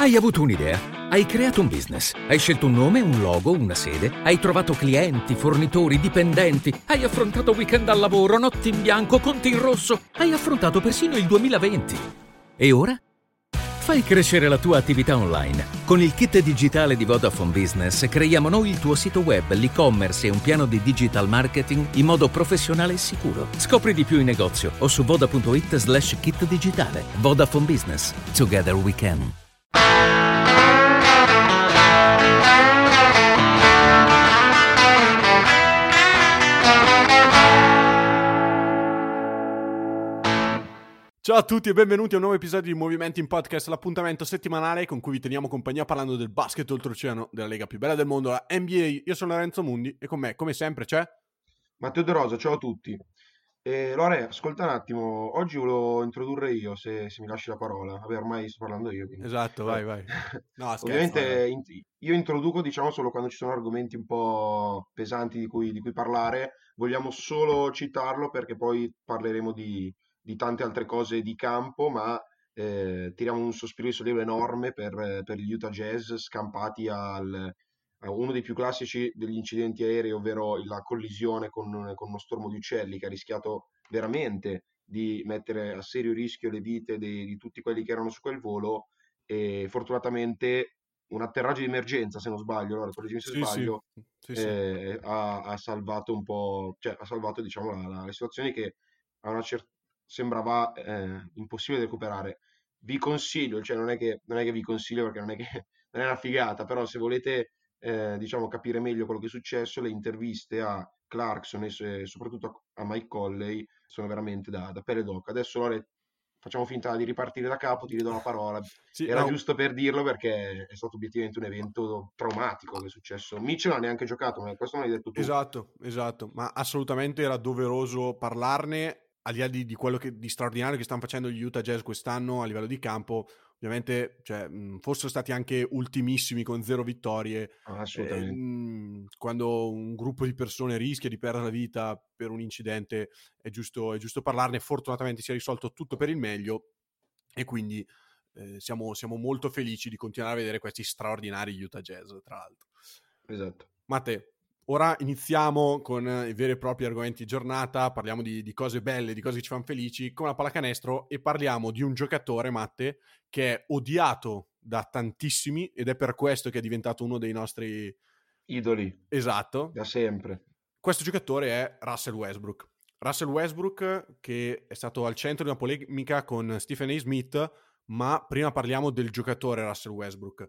Hai avuto un'idea? Hai creato un business? Hai scelto un nome, un logo, una sede? Hai trovato clienti, fornitori, dipendenti? Hai affrontato weekend al lavoro, notti in bianco, conti in rosso? Hai affrontato persino il 2020? E ora? Fai crescere la tua attività online. Con il kit digitale di Vodafone Business creiamo noi il tuo sito web, l'e-commerce e un piano di digital marketing in modo professionale e sicuro. Scopri di più in negozio o su voda.it slash kit digitale. Vodafone Business. Together we can. Ciao a tutti e benvenuti a un nuovo episodio di Movimenti in Podcast, l'appuntamento settimanale con cui vi teniamo compagnia parlando del basket oltreoceano della lega più bella del mondo, la NBA. Io sono Lorenzo Mundi e con me, come sempre, c'è Matteo De Rosa, ciao a tutti. E Lore, ascolta un attimo, oggi volevo introdurre io, se, se mi lasci la parola. Vabbè, ormai sto parlando io. Quindi. Esatto, vai, vai. No, scherzo, Ovviamente in, io introduco, diciamo, solo quando ci sono argomenti un po' pesanti di cui, di cui parlare. Vogliamo solo citarlo perché poi parleremo di, di tante altre cose di campo, ma eh, tiriamo un sospiro di sollievo enorme per, per gli Utah Jazz scampati al, a uno dei più classici degli incidenti aerei, ovvero la collisione con, con uno stormo di uccelli che ha rischiato veramente di mettere a serio rischio le vite di, di tutti quelli che erano su quel volo e fortunatamente un atterraggio di emergenza, se non sbaglio, allora correggimi se sì, sbaglio, sì. Sì, eh, ha, ha, salvato un po', cioè ha salvato diciamo la, la, le situazioni che a una certa sembrava eh, impossibile da recuperare. Vi consiglio, cioè non è, che, non è che vi consiglio perché non è che non è una figata, però se volete eh, diciamo capire meglio quello che è successo, le interviste a Clarkson e soprattutto a Mike Colley sono veramente da, da pelle d'oca. Adesso Lore, facciamo finta di ripartire da capo, ti ridò la parola. Sì, Era no. giusto per dirlo perché è stato obiettivamente un evento traumatico che è successo. Mitchell non ha neanche giocato, ma questo non l'hai detto tu. Esatto, esatto, ma assolutamente era doveroso parlarne al di là di, di quello che, di straordinario che stanno facendo gli Utah Jazz quest'anno a livello di campo, ovviamente cioè, mh, fossero stati anche ultimissimi con zero vittorie. assolutamente. Eh, mh, quando un gruppo di persone rischia di perdere la vita per un incidente, è giusto, è giusto parlarne. Fortunatamente si è risolto tutto per il meglio e quindi eh, siamo, siamo molto felici di continuare a vedere questi straordinari Utah Jazz, tra l'altro. Esatto. Matte, Ora iniziamo con i veri e propri argomenti di giornata, parliamo di, di, cose belle, di cose che ci fanno felici, come la pallacanestro e parliamo di un giocatore, Matte, che è odiato da tantissimi ed è per questo che è diventato uno dei nostri idoli. Esatto. Da sempre. Questo giocatore è Russell Westbrook. Russell Westbrook che è stato al centro di una polemica con Stephen A. Smith, ma prima parliamo del giocatore Russell Westbrook.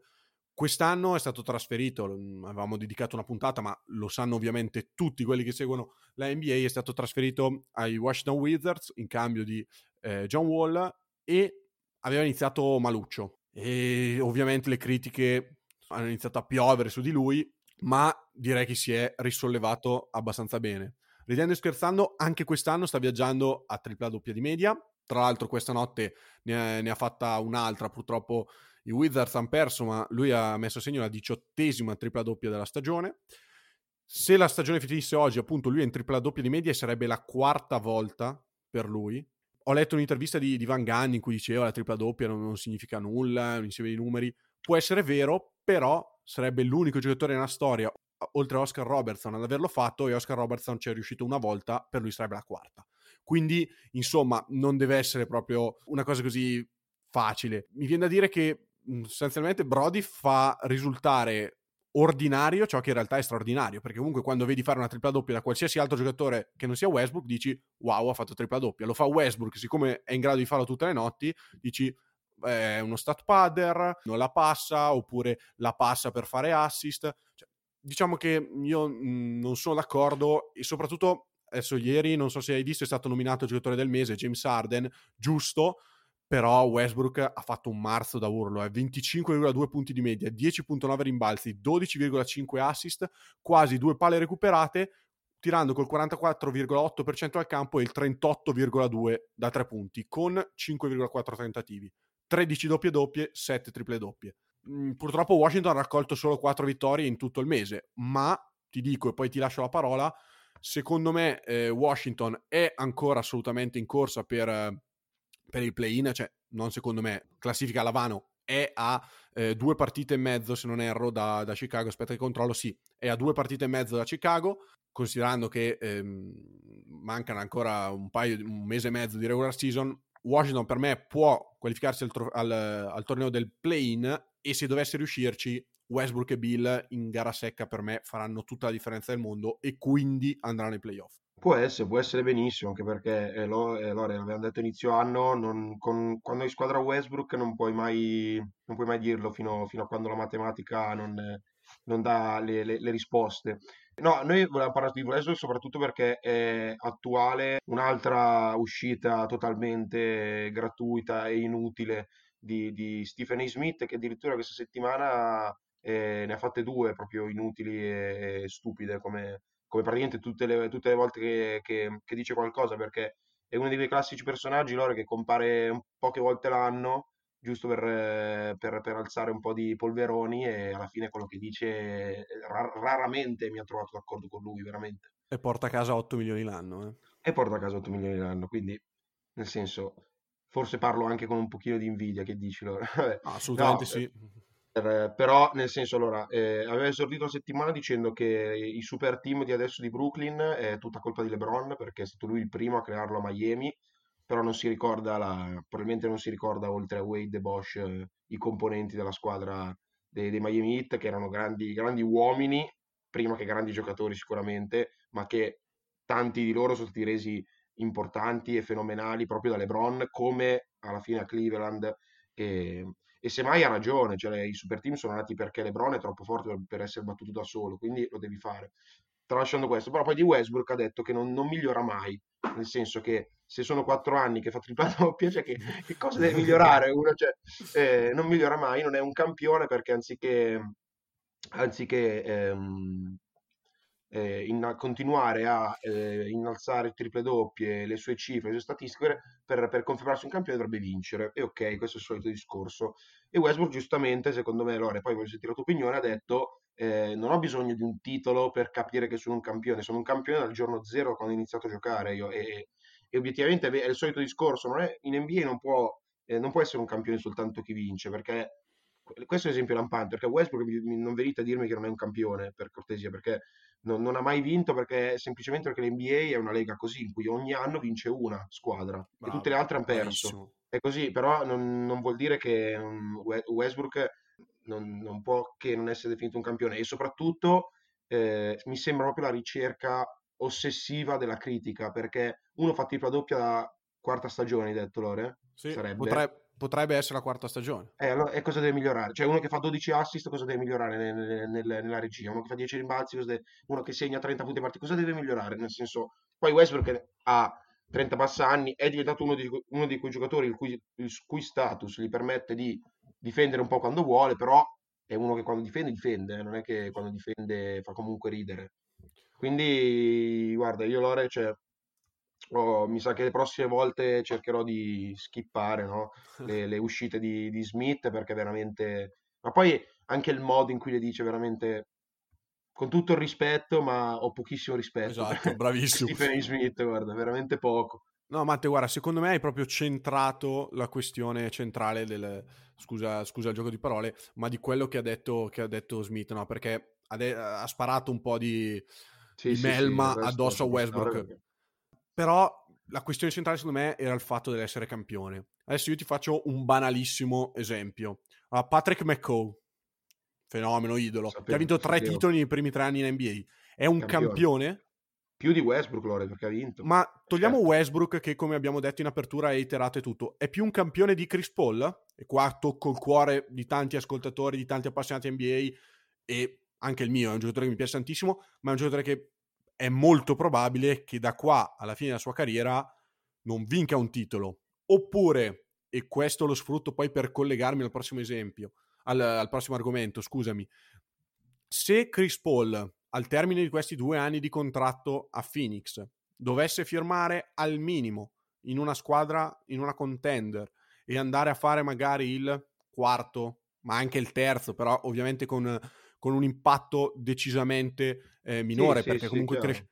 Quest'anno è stato trasferito, avevamo dedicato una puntata, ma lo sanno ovviamente tutti quelli che seguono la NBA, è stato trasferito ai Washington Wizards in cambio di eh, John Wall e aveva iniziato maluccio. E ovviamente le critiche hanno iniziato a piovere su di lui, ma direi che si è risollevato abbastanza bene. Ridendo e scherzando, anche quest'anno sta viaggiando a tripla doppia di media. Tra l'altro, questa notte ne, ne ha fatta un'altra, purtroppo i Wizards hanno perso, ma lui ha messo a segno la diciottesima tripla doppia della stagione. Se la stagione finisse oggi, appunto, lui è in tripla doppia di media e sarebbe la quarta volta per lui. Ho letto un'intervista di, di Van Gundy in cui diceva la tripla doppia non, non significa nulla, un insieme di numeri. Può essere vero, però sarebbe l'unico giocatore nella storia, oltre a Oscar Robertson, ad averlo fatto e Oscar Robertson ci è riuscito una volta, per lui sarebbe la quarta. Quindi, insomma, non deve essere proprio una cosa così facile. Mi viene da dire che sostanzialmente Brody fa risultare ordinario ciò che in realtà è straordinario, perché comunque quando vedi fare una tripla doppia da qualsiasi altro giocatore che non sia Westbrook, dici wow, ha fatto tripla doppia. Lo fa Westbrook, siccome è in grado di farlo tutte le notti, dici è uno stat padder, non la passa, oppure la passa per fare assist. Cioè, diciamo che io mh, mhmm, non sono d'accordo e soprattutto adesso ieri, non so se hai visto, è stato nominato giocatore del mese James Harden, giusto, però Westbrook ha fatto un marzo da urlo, eh? 25,2 punti di media, 10,9 rimbalzi, 12,5 assist, quasi due palle recuperate, tirando col 44,8% al campo e il 38,2% da tre punti, con 5,4 tentativi, 13 doppie doppie, 7 triple doppie. Mm, purtroppo Washington ha raccolto solo 4 vittorie in tutto il mese, ma ti dico e poi ti lascio la parola, secondo me eh, Washington è ancora assolutamente in corsa per... Eh, per il play-in, cioè non secondo me, classifica alla Vano è a eh, due partite e mezzo, se non erro, da, da, Chicago. Aspetta che controllo, sì, è a due partite e mezzo da Chicago, considerando che ehm, mancano ancora un, paio, un mese e mezzo di regular season. Washington per me può qualificarsi al, tro- al, al torneo del play-in e se dovesse riuscirci Westbrook e Bill in gara secca per me faranno tutta la differenza del mondo e quindi andranno ai playoff. Può essere, può essere benissimo, anche perché eh, lo, eh, Lore, l'abbiamo detto inizio anno, non, con, quando hai squadra Westbrook non puoi mai, non puoi mai dirlo fino, fino, a quando la matematica non, non dà le, le, le, risposte. No, noi volevamo parlare di Westbrook soprattutto perché è attuale un'altra uscita totalmente gratuita e inutile di, di Stephen A. Smith che addirittura questa settimana eh, ne ha fatte due proprio inutili e, e stupide come, come praticamente tutte le, tutte le volte che, che, che, dice qualcosa, perché è uno di quei classici personaggi, loro che compare poche volte l'anno, giusto per, per, per, alzare un po' di polveroni e alla fine quello che dice rar- raramente mi ha trovato d'accordo con lui, veramente. E porta a casa 8 milioni l'anno. Eh. E porta a casa 8 milioni l'anno, quindi nel senso, forse parlo anche con un pochino di invidia, che dici loro? Assolutamente no, sì. Eh, per, però, nel senso, allora, eh, aveva esordito la settimana dicendo che i super team di adesso di Brooklyn è tutta colpa di LeBron perché è stato lui il primo a crearlo a Miami, però non si ricorda, la, probabilmente non si ricorda oltre a Wade e Bosch eh, i componenti della squadra dei, dei, Miami Heat che erano grandi, grandi uomini, prima che grandi giocatori sicuramente, ma che tanti di loro sono stati resi importanti e fenomenali proprio da LeBron, come alla fine a Cleveland. E, e semmai ha ragione, cioè i super team sono nati perché LeBron è troppo forte per essere battuto da solo, quindi lo devi fare. Tralasciando questo, però poi di Westbrook ha detto che non, non migliora mai, nel senso che se sono quattro anni che fa tripla doppia, cioè che, che cosa deve migliorare uno? Cioè, eh, non migliora mai, non è un campione perché anziché, anziché ehm, eh, in, continuare a eh, innalzare triple doppie, le sue cifre, le sue statistiche per, per, confermarsi un campione dovrebbe vincere. E ok, questo è il solito discorso. E Westbrook giustamente, secondo me, Lore, poi voglio sentire la tua opinione, ha detto eh, non ho bisogno di un titolo per capire che sono un campione, sono un campione dal giorno zero quando ho iniziato a giocare io, e, e obiettivamente è il solito discorso, non è, in NBA non può, eh, non può essere un campione soltanto chi vince, perché questo è l'esempio lampante, perché Westbrook non venite a dirmi che non è un campione, per cortesia, perché non, non, ha mai vinto perché semplicemente perché l'NBA è una lega così in cui ogni anno vince una squadra Bravo, e tutte le altre hanno perso. Bravissimo. È così, però non, non, vuol dire che Westbrook non, non, può che non essere definito un campione e soprattutto eh, mi sembra proprio la ricerca ossessiva della critica perché uno fa tripla doppia da quarta stagione, hai detto Lore? Sì, Sarebbe. Potrebbe, potrebbe essere la quarta stagione. Eh, allora, e cosa deve migliorare? Cioè, uno che fa 12 assist, cosa deve migliorare nel, nel, nella regia? Uno che fa 10 rimbalzi, deve... uno che segna 30 punti partita, cosa deve migliorare? Nel senso, poi Westbrook ha 30 passanni, è diventato uno di, uno di quei giocatori il cui, il cui, status gli permette di difendere un po' quando vuole, però è uno che quando difende, difende, eh, non è che quando difende fa comunque ridere. Quindi, guarda, io Lore, cioè, Oh, mi sa che le prossime volte cercherò di skippare no? le, le, uscite di, di, Smith perché veramente... Ma poi anche il modo in cui le dice veramente... Con tutto il rispetto, ma ho pochissimo rispetto. Esatto, bravissimo. Stephen Smith, guarda, veramente poco. No, Matteo, guarda, secondo me hai proprio centrato la questione centrale del... Scusa, scusa il gioco di parole, ma di quello che ha detto, che ha detto Smith, no? Perché ha, de- ha sparato un po' di, sì, di sì, melma sì, addosso a Westbrook. Però la questione centrale secondo me era il fatto dell'essere campione. Adesso io ti faccio un banalissimo esempio. Allora, Patrick McCaw, fenomeno, idolo, sapevo, che ha vinto tre sapevo. titoli nei primi tre anni in NBA. È un campione? campione? Più di Westbrook, Lore, perché ha vinto. Ma togliamo certo. Westbrook, che come abbiamo detto in apertura è iterato e tutto. È più un campione di Chris Paul? E qua tocco il cuore di tanti ascoltatori, di tanti appassionati NBA e anche il mio, è un giocatore che mi piace tantissimo, ma è un giocatore che è molto probabile che da qua alla fine della sua carriera non vinca un titolo. Oppure, e questo lo sfrutto poi per collegarmi al prossimo esempio, al, al prossimo argomento, scusami, se Chris Paul al termine di questi due anni di contratto a Phoenix dovesse firmare al minimo in una squadra, in una contender e andare a fare magari il quarto, ma anche il terzo, però ovviamente con con un impatto decisamente eh, minore, sì, perché sì, comunque sì, cres-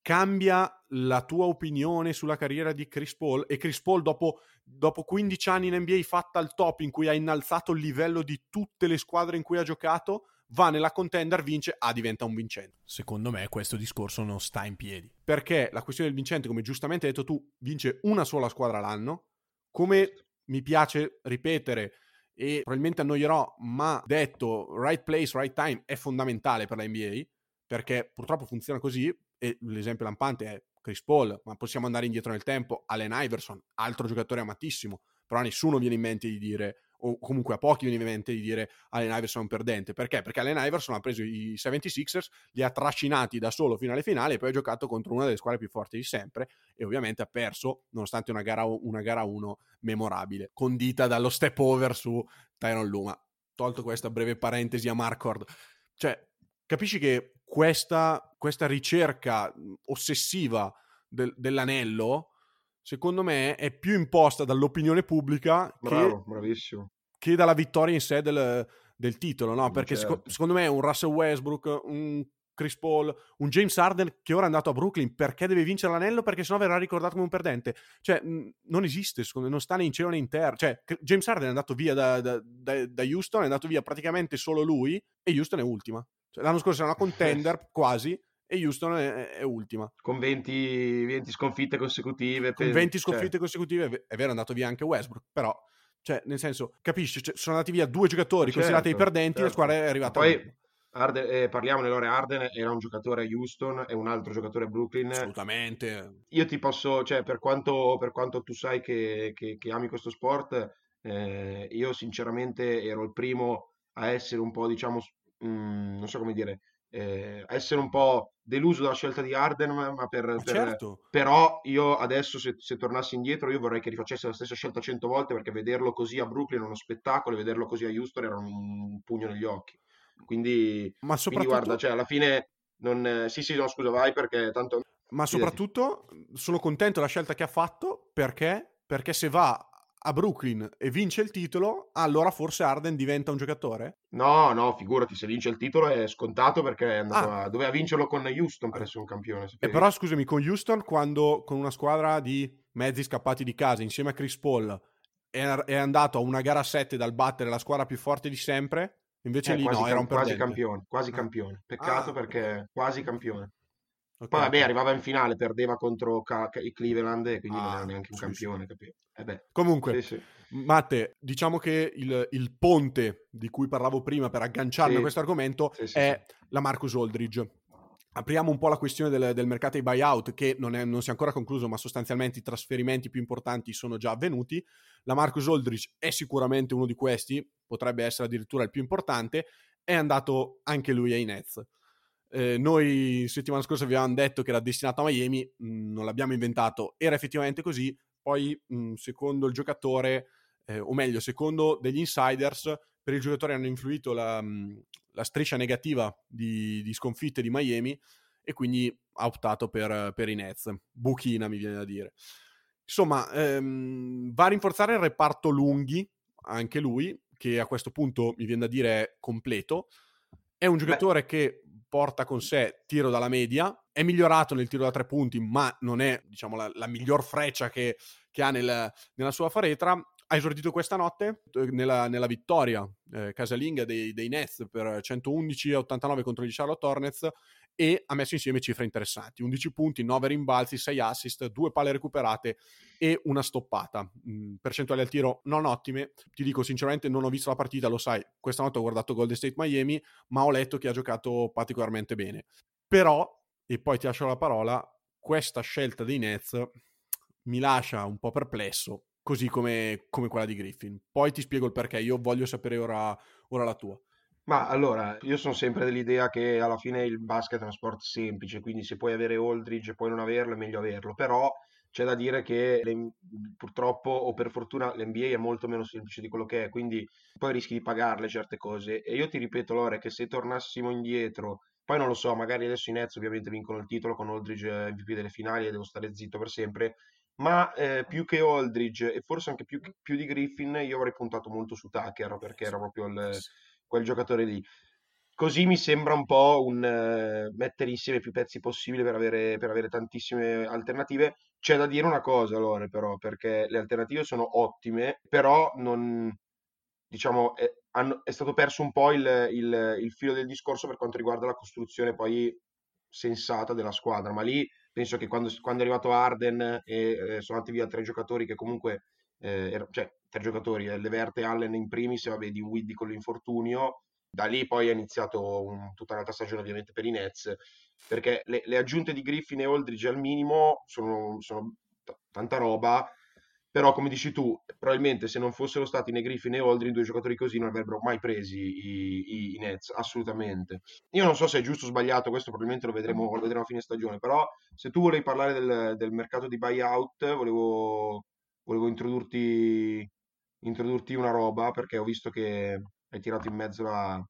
cambia la tua opinione sulla carriera di Chris Paul e Chris Paul dopo, dopo 15 anni in NBA fatta al top in cui ha innalzato il livello di tutte le squadre in cui ha giocato va nella contender, vince, ah, diventa un vincente. Secondo me questo discorso non sta in piedi. Perché la questione del vincente, come giustamente hai detto tu, vince una sola squadra l'anno. Come mi piace ripetere e probabilmente annoierò, ma detto right place, right time è fondamentale per la NBA perché purtroppo funziona così e l'esempio lampante è Chris Paul, ma possiamo andare indietro nel tempo, Allen Iverson, altro giocatore amatissimo, però a nessuno viene in mente di dire, o comunque a pochi viene in mente di dire Allen Iverson è un perdente. Perché? Perché Allen Iverson ha preso i 76ers, li ha trascinati da solo fino alle finali e poi ha giocato contro una delle squadre più forti di sempre e ovviamente ha perso, nonostante una gara, una gara 1 memorabile, condita dallo step over su Tyron Luma. Tolto questa breve parentesi a Marcord. Cioè, capisci che questa, questa ricerca ossessiva del, dell'anello, secondo me, è più imposta dall'opinione pubblica Bravo, che, che, dalla vittoria in sé del, del titolo, no? Perché certo. seco, secondo me un Russell Westbrook, un Chris Paul, un James Harden che ora è andato a Brooklyn perché deve vincere l'anello perché sennò verrà ricordato come un perdente. Cioè, non esiste, secondo me, non sta né in cielo né in terra. Cioè, James Harden è andato via da, da, da, da Houston, è andato via praticamente solo lui e Houston è ultima. Cioè, l'anno scorso era una contender quasi e Houston è, è ultima. Con 20, 20, sconfitte consecutive. Con 20 sconfitte cioè. consecutive, è vero, è andato via anche Westbrook, però, cioè, nel senso, capisci, cioè, sono andati via due giocatori certo, considerati i perdenti, certo. la squadra è arrivata poi, Arden, eh, parliamo nell'ore Arden era un giocatore a Houston e un altro giocatore a Brooklyn. Assolutamente. Io ti posso, cioè, per quanto, per quanto tu sai che, che, che ami questo sport, eh, io sinceramente ero il primo a essere un po', diciamo, mh, mm, non so come dire, eh, essere un po' deluso dalla scelta di Arden, ma per, ma per certo. però io adesso se, se, tornassi indietro io vorrei che rifacesse la stessa scelta cento volte perché vederlo così a Brooklyn è uno spettacolo e vederlo così a Houston era un pugno negli occhi. Quindi, ma soprattutto... quindi guarda, cioè alla fine non... Sì, sì, no, scusa, vai perché tanto... Ma soprattutto sono contento della scelta che ha fatto perché, perché se va a Brooklyn e vince il titolo, allora forse Arden diventa un giocatore? No, no, figurati, se vince il titolo è scontato perché ah. a, doveva vincerlo con Houston per essere un campione. E però scusami, con Houston quando con una squadra di mezzi scappati di casa insieme a Chris Paul è, è andato a una gara 7 dal battere la squadra più forte di sempre, invece eh, lì no, era un quasi campione, quasi ah. campione. Peccato ah. perché quasi campione. Okay. Poi vabbè, arrivava in finale, perdeva contro i Cleveland e quindi ah, non era neanche un campione, capito? Eh Comunque, sì, sì. Matte, diciamo che il, il, ponte di cui parlavo prima per agganciarmi sì. a questo argomento è la Marcus Aldridge. Apriamo un po' la questione del, del mercato dei buyout che non, è, non si è ancora concluso, ma sostanzialmente i trasferimenti più importanti sono già avvenuti. La Marcus Aldridge è sicuramente uno di questi, potrebbe essere addirittura il più importante, è andato anche lui ai Nets. Eh, noi settimana scorsa vi avevamo detto che era destinato a Miami, mh, mm, non l'abbiamo inventato, era effettivamente così, poi mh, mm, secondo il giocatore, eh, o meglio, secondo degli insiders, per il giocatore hanno influito la, mh, mm, la striscia negativa di, di, sconfitte di Miami e quindi ha optato per, per i Nets. Buchina mi viene da dire. Insomma, ehm, va a rinforzare il reparto lunghi, anche lui, che a questo punto mi viene da dire è completo. È un giocatore Beh. che porta con sé tiro dalla media, è migliorato nel tiro da tre punti, ma non è diciamo, la, la miglior freccia che, che ha nel, nella sua faretra. Ha esordito questa notte eh, nella, nella vittoria eh, casalinga dei, dei Nets per 111 a 89 contro gli Charlotte Hornets e ha messo insieme cifre interessanti, 11 punti, 9 rimbalzi, 6 assist, 2 palle recuperate e una stoppata. Mm, percentuali al tiro non ottime, ti dico sinceramente non ho visto la partita, lo sai, questa notte ho guardato Golden State Miami, ma ho letto che ha giocato particolarmente bene. Però, e poi ti lascio la parola, questa scelta dei Nets mi lascia un po' perplesso, così come, come quella di Griffin. Poi ti spiego il perché, io voglio sapere ora, ora la tua. Ma allora, io sono sempre dell'idea che alla fine il basket è uno sport semplice, quindi se puoi avere Aldridge e puoi non averlo, è meglio averlo. Però c'è da dire che le, purtroppo o per fortuna l'NBA è molto meno semplice di quello che è, quindi poi rischi di pagarle certe cose. E io ti ripeto, Lore, che se tornassimo indietro, poi non lo so, magari adesso i Nets ovviamente vincono il titolo con Aldridge MVP delle finali e devo stare zitto per sempre, ma eh, più che Aldridge e forse anche più, più, di Griffin, io avrei puntato molto su Tucker perché era proprio il quel giocatore lì. così mi sembra un po' un uh, mettere insieme più pezzi possibili per avere, per avere tantissime alternative. C'è da dire una cosa, Lore, però, perché le alternative sono ottime, però non, diciamo, è, hanno, è stato perso un po' il, il, il, filo del discorso per quanto riguarda la costruzione poi sensata della squadra, ma lì penso che quando, quando è arrivato Arden e eh, sono andati via tre giocatori che comunque, eh, cioè tre giocatori, eh, Levert e Allen in primis, vabbè, di Widdy con l'infortunio, da lì poi è iniziato un, tutta un'altra stagione ovviamente per i Nets, perché le, le aggiunte di Griffin e Aldridge al minimo sono, sono t- tanta roba, però come dici tu, probabilmente se non fossero stati né Griffin né Aldridge, due giocatori così non avrebbero mai presi i, i, i, Nets, assolutamente. Io non so se è giusto o sbagliato, questo probabilmente lo vedremo, lo vedremo a fine stagione, però se tu volevi parlare del, del mercato di buyout, volevo, volevo introdurti, introdurti una roba, perché ho visto che hai tirato in mezzo la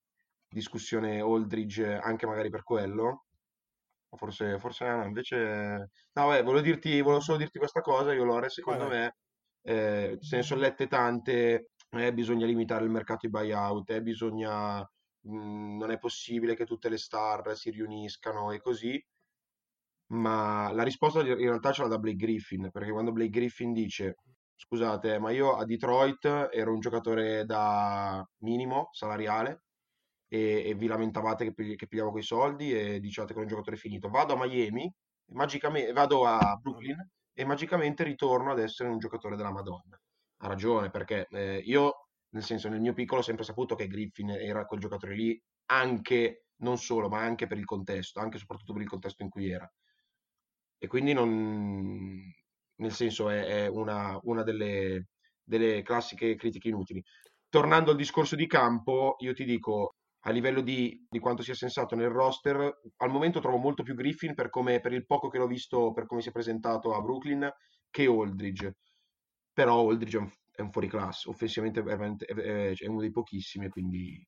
discussione Aldridge anche magari per quello. Forse, forse no, invece... No, beh, volevo, dirti, volevo solo dirti questa cosa, io Lore, secondo me, eh, se ne sono lette tante, eh, bisogna limitare il mercato di buyout, eh, bisogna... Mh, mm, non è possibile che tutte le star si riuniscano e così, ma la risposta in realtà ce l'ha da Blake Griffin, perché quando Blake Griffin dice scusate, ma io a Detroit ero un giocatore da minimo salariale e, e vi lamentavate che, che pigliavo quei soldi e diciate che ero un giocatore finito. Vado a Miami, magicamente, vado a Brooklyn e magicamente ritorno ad essere un giocatore della Madonna. Ha ragione, perché eh, io, nel senso, nel mio piccolo ho sempre saputo che Griffin era quel giocatore lì, anche, non solo, ma anche per il contesto, anche e soprattutto per il contesto in cui era. E quindi non, nel senso è, è una, una delle, delle, classiche critiche inutili. Tornando al discorso di campo, io ti dico, a livello di, di, quanto sia sensato nel roster, al momento trovo molto più Griffin per, come, per il poco che l'ho visto, per come si è presentato a Brooklyn, che Aldridge. Però Aldridge è un, è un fuoriclasse, offensivamente è, è, uno dei pochissimi, quindi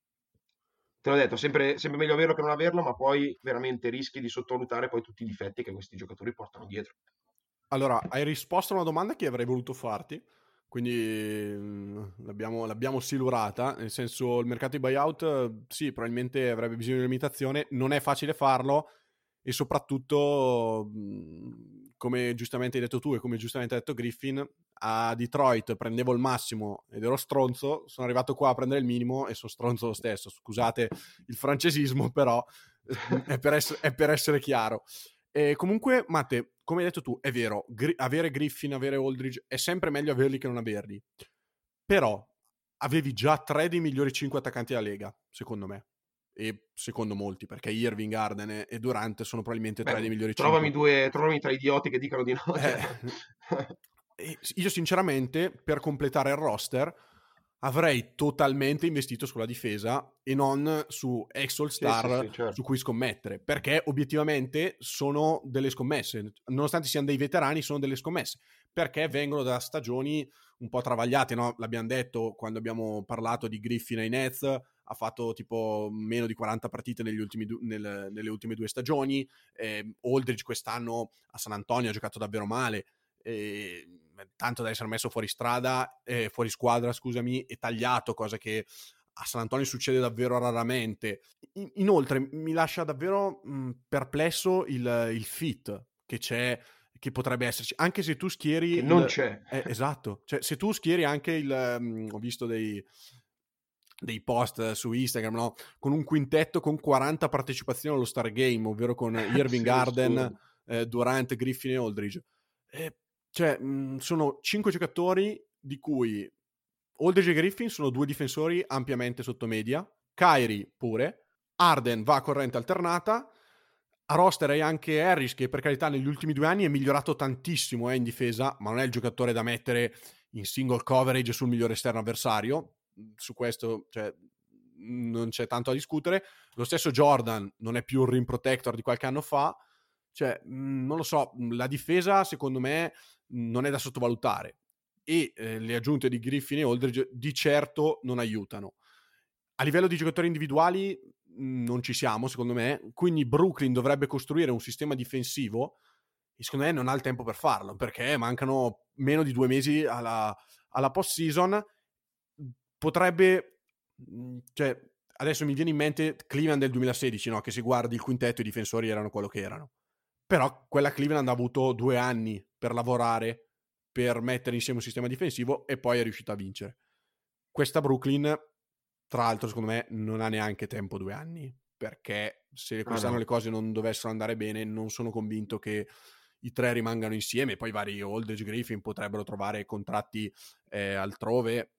te l'ho detto, sempre, sempre meglio averlo che non averlo, ma poi veramente rischi di sottovalutare poi tutti i difetti che questi giocatori portano dietro. Allora, hai risposto a una domanda che avrei voluto farti, quindi mm, l'abbiamo, l'abbiamo silurata, nel senso il mercato di buyout sì, probabilmente avrebbe bisogno di limitazione, non è facile farlo e soprattutto, mm, come giustamente hai detto tu e come giustamente ha detto Griffin, a Detroit prendevo il massimo ed ero stronzo, sono arrivato qua a prendere il minimo e sono stronzo lo stesso, scusate il francesismo, però è per essere, è per essere chiaro. E comunque, Matte, come hai detto tu, è vero, gri- avere Griffin, avere Aldridge è sempre meglio averli che non averli. Però avevi già tre dei migliori cinque attaccanti della Lega, secondo me. E secondo molti, perché Irving, Arden e Durant sono probabilmente Beh, tre dei migliori trovami. Due, trovami tre idioti che dicano di no. Eh, io sinceramente, per completare il roster, avrei totalmente investito sulla difesa e non su ex All Star sì, sì, sì, certo. su cui scommettere, perché obiettivamente sono delle scommesse, nonostante siano dei veterani, sono delle scommesse, perché vengono da stagioni un po' travagliate, no? l'abbiamo detto quando abbiamo parlato di Griffin ai Nets, ha fatto tipo meno di 40 partite du- nel, nelle ultime due stagioni, eh, Aldridge quest'anno a San Antonio ha giocato davvero male, eh, tanto da essere messo fuori strada, eh, fuori squadra, scusami, e tagliato, cosa che a San Antonio succede davvero raramente. In- inoltre mi lascia davvero mh, perplesso il, il, fit che c'è, che potrebbe esserci, anche se tu schieri... Che non il... c'è. Eh, esatto, cioè se tu schieri anche il... Mh, ho visto dei dei post su Instagram, no? Con un quintetto con 40 partecipazioni allo Star Game, ovvero con Irving Garden, eh, Durant, Griffin e Aldridge. Eh, cioè, mh, mhmm, sono cinque giocatori di cui Aldridge e Griffin sono due difensori ampiamente sotto media, Kyrie pure, Arden va a corrente alternata, a roster hai anche Harris che per carità negli ultimi due anni è migliorato tantissimo eh, in difesa, ma non è il giocatore da mettere in single coverage sul migliore esterno avversario, su questo cioè, non c'è tanto a discutere. Lo stesso Jordan non è più un rim protector di qualche anno fa, cioè, mhmm, non lo so, mhmm, la difesa secondo me non è da sottovalutare e eh, le aggiunte di Griffin e Aldridge di certo non aiutano. A livello di giocatori individuali non ci siamo, secondo me, quindi Brooklyn dovrebbe costruire un sistema difensivo e secondo me non ha il tempo per farlo, perché mancano meno di due mesi alla, alla post-season. Potrebbe, cioè, adesso mi viene in mente Cleveland del 2016, no? che se guardi il quintetto i difensori erano quello che erano. Però quella Cleveland ha avuto due anni per lavorare, per mettere insieme un sistema difensivo e poi è riuscita a vincere. Questa Brooklyn, tra l'altro, secondo me non ha neanche tempo due anni, perché se quest'anno ah, le cose non dovessero andare bene, non sono convinto che i tre rimangano insieme. Poi vari Aldridge Griffin potrebbero trovare contratti eh, altrove.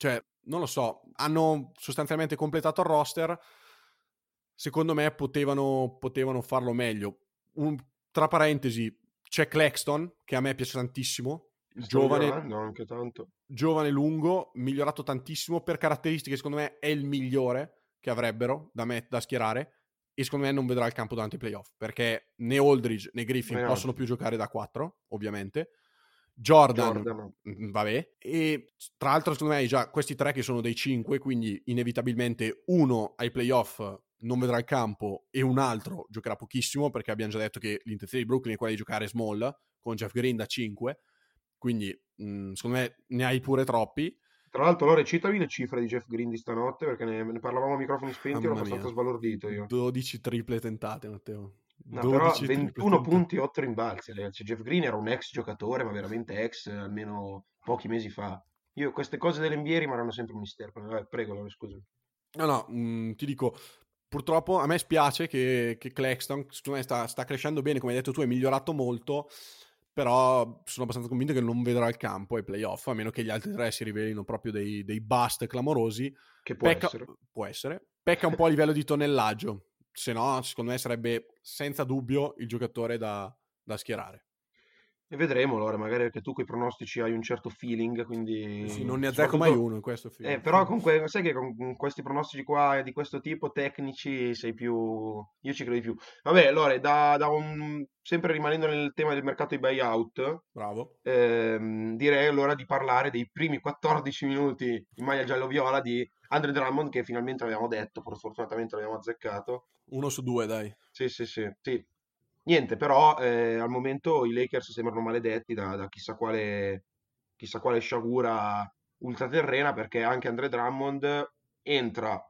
Cioè, non lo so, hanno sostanzialmente completato il roster. Secondo me potevano, potevano farlo meglio. Un, tra parentesi, c'è Claxton, che a me piace tantissimo. Giovane, giovane, lungo, migliorato tantissimo. Per caratteristiche, secondo me, è il migliore che avrebbero da, me, da schierare. E secondo me non vedrà il campo durante i playoff. Perché né Aldridge né Griffin Beh, possono più giocare da 4, ovviamente. Jordan, Jordan, vabbè, e tra l'altro secondo me già questi tre che sono dei cinque, quindi inevitabilmente uno ai playoff non vedrà il campo e un altro giocherà pochissimo perché abbiamo già detto che l'intenzione di Brooklyn è quella di giocare small con Jeff Green da 5, quindi mh, mm, secondo me ne hai pure troppi. Tra l'altro, Lore, citavi le cifre di Jeff Green di stanotte perché ne, ne parlavamo a microfoni spenti e ero abbastanza sbalordito io. 12 triple tentate, Matteo. No, però 21 punti, 8 rimbalzi. Ragazzi. Jeff Green era un ex giocatore, ma veramente ex almeno pochi mesi fa. Io queste cose dell'NBA rimarranno sempre un mistero. Vabbè, prego, Lore, scusa. No, no, mh, mm, ti dico, purtroppo a me spiace che, che Claxton sta, sta, crescendo bene, come hai detto tu, è migliorato molto, però sono abbastanza convinto che non vedrà il campo ai playoff, a meno che gli altri tre si rivelino proprio dei, dei bust clamorosi. Che può Pecca, essere. Può essere. Pecca un po' a livello di tonnellaggio, se no secondo me sarebbe senza dubbio il giocatore da, da schierare. E vedremo allora, magari perché tu con i pronostici hai un certo feeling, quindi... Sì, non ne azzecco mai uno in questo film. Eh, però comunque, sai che con questi pronostici qua di questo tipo, tecnici, sei più... Io ci credo di più. Vabbè, allora, da, da un... sempre rimanendo nel tema del mercato di buyout, Bravo. Ehm, direi allora di parlare dei primi 14 minuti in maglia giallo-viola di Andre Drummond, che finalmente l'abbiamo detto, fortunatamente l'abbiamo azzeccato. Uno su due, dai. Sì, sì, sì. sì. Niente, però eh, al momento i Lakers sembrano maledetti da, da chissà, quale, chissà quale sciagura ultraterrena perché anche Andre Drummond entra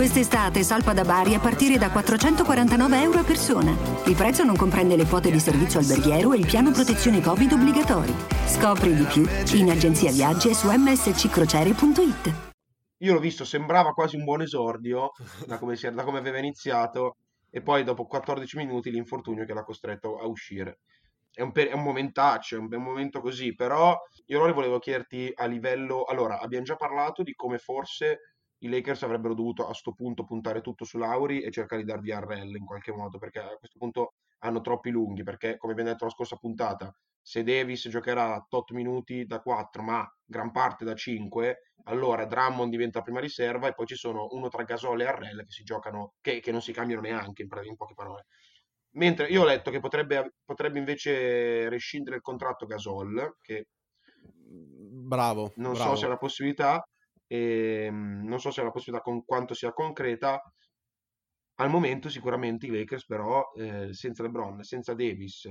Quest'estate salpa da Bari a partire da 449 euro a persona. Il prezzo non comprende le quote di servizio alberghiero e il piano protezione Covid obbligatori. Scopri di più in agenzia viaggi e su msccrociere.it. Io l'ho visto, sembrava quasi un buon esordio da come, si, da come aveva iniziato e poi dopo 14 minuti l'infortunio che l'ha costretto a uscire. È un, è un momentaccio, è un, è un, momento così, però io ora volevo chiederti a livello... Allora, abbiamo già parlato di come forse i Lakers avrebbero dovuto a questo punto puntare tutto su Lauri e cercare di darvi a Rell in qualche modo, perché a questo punto hanno troppi lunghi, perché come abbiamo detto la scorsa puntata, se Davis giocherà 8 minuti da 4, ma gran parte da 5, allora Drummond diventa prima riserva e poi ci sono uno tra Gasol e Arrel che si giocano, che, che non si cambiano neanche in, in, poche parole. Mentre io ho letto che potrebbe, potrebbe invece rescindere il contratto Gasol, che bravo, non bravo. so se è una possibilità, e, ehm, non so se è una possibilità con quanto sia concreta. Al momento sicuramente i Lakers però eh, senza LeBron, senza Davis,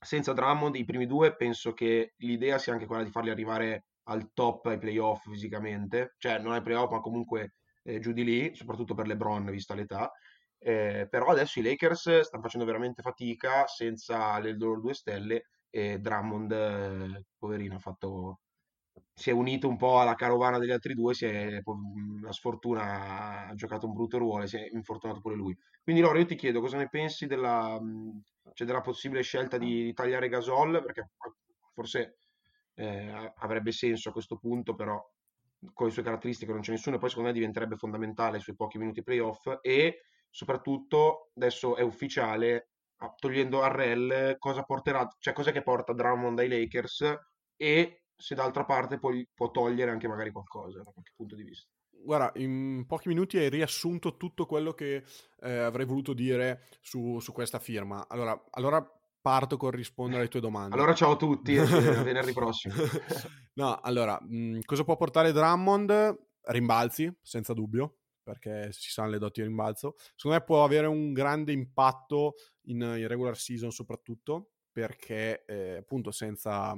senza Drummond, i primi due penso che l'idea sia anche quella di farli arrivare al top ai playoff fisicamente, cioè non ai playoff ma comunque eh, giù di lì, soprattutto per LeBron vista l'età. Eh, però adesso i Lakers stanno facendo veramente fatica senza le loro due stelle e Drummond, eh, poverino, ha fatto, si è unito un po' alla carovana degli altri due, si è, la sfortuna ha giocato un brutto ruolo si è infortunato pure lui. Quindi Loro, io ti chiedo cosa ne pensi della, cioè della possibile scelta di, di tagliare Gasol, perché forse eh, avrebbe senso a questo punto, però con le sue caratteristiche non c'è nessuno, e poi secondo me diventerebbe fondamentale sui pochi minuti playoff e soprattutto adesso è ufficiale, togliendo Arrel, cosa porterà, cioè cosa che porta Drummond ai Lakers e se d'altra parte poi può togliere anche magari qualcosa da qualche punto di vista. Guarda, in pochi minuti hai riassunto tutto quello che eh, avrei voluto dire su, su, questa firma. Allora, allora parto con rispondere alle tue domande. Allora ciao a tutti, e venerdì prossimo. no, allora, mh, cosa può portare Drummond? Rimbalzi, senza dubbio, perché ci sanno le doti di rimbalzo. Secondo me può avere un grande impatto in, in regular season soprattutto, perché eh, appunto senza,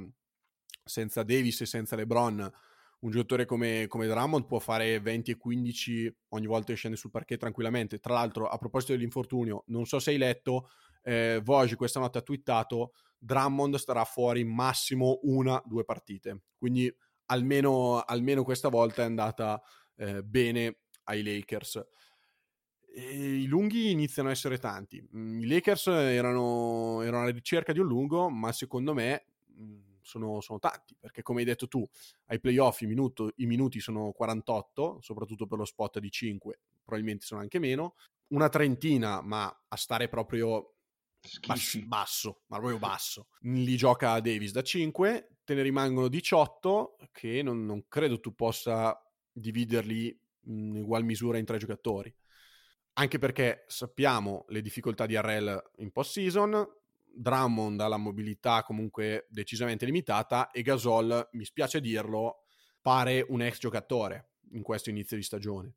senza Davis e senza LeBron un giocatore come, come Drummond può fare 20 e 15 ogni volta che scende sul parquet tranquillamente. Tra l'altro, a proposito dell'infortunio, non so se hai letto, eh, Vogi questa notte ha twittato, Drummond starà fuori massimo una, due partite. Quindi almeno, almeno questa volta è andata eh, bene ai Lakers. E I lunghi iniziano a essere tanti. Mm, I Lakers erano, erano alla ricerca di un lungo, ma secondo me mm, sono, sono, tanti, perché come hai detto tu, ai playoff i, minuto, i minuti sono 48, soprattutto per lo spot di 5, probabilmente sono anche meno, una trentina, ma a stare proprio bas- basso, ma proprio basso. Li gioca Davis da 5, te ne rimangono 18, che non, non credo tu possa dividerli in ugual misura in tre giocatori. Anche perché sappiamo le difficoltà di RL in post-season, Drummond ha la mobilità comunque decisamente limitata e Gasol, mi spiace dirlo, pare un ex giocatore in questo inizio di stagione.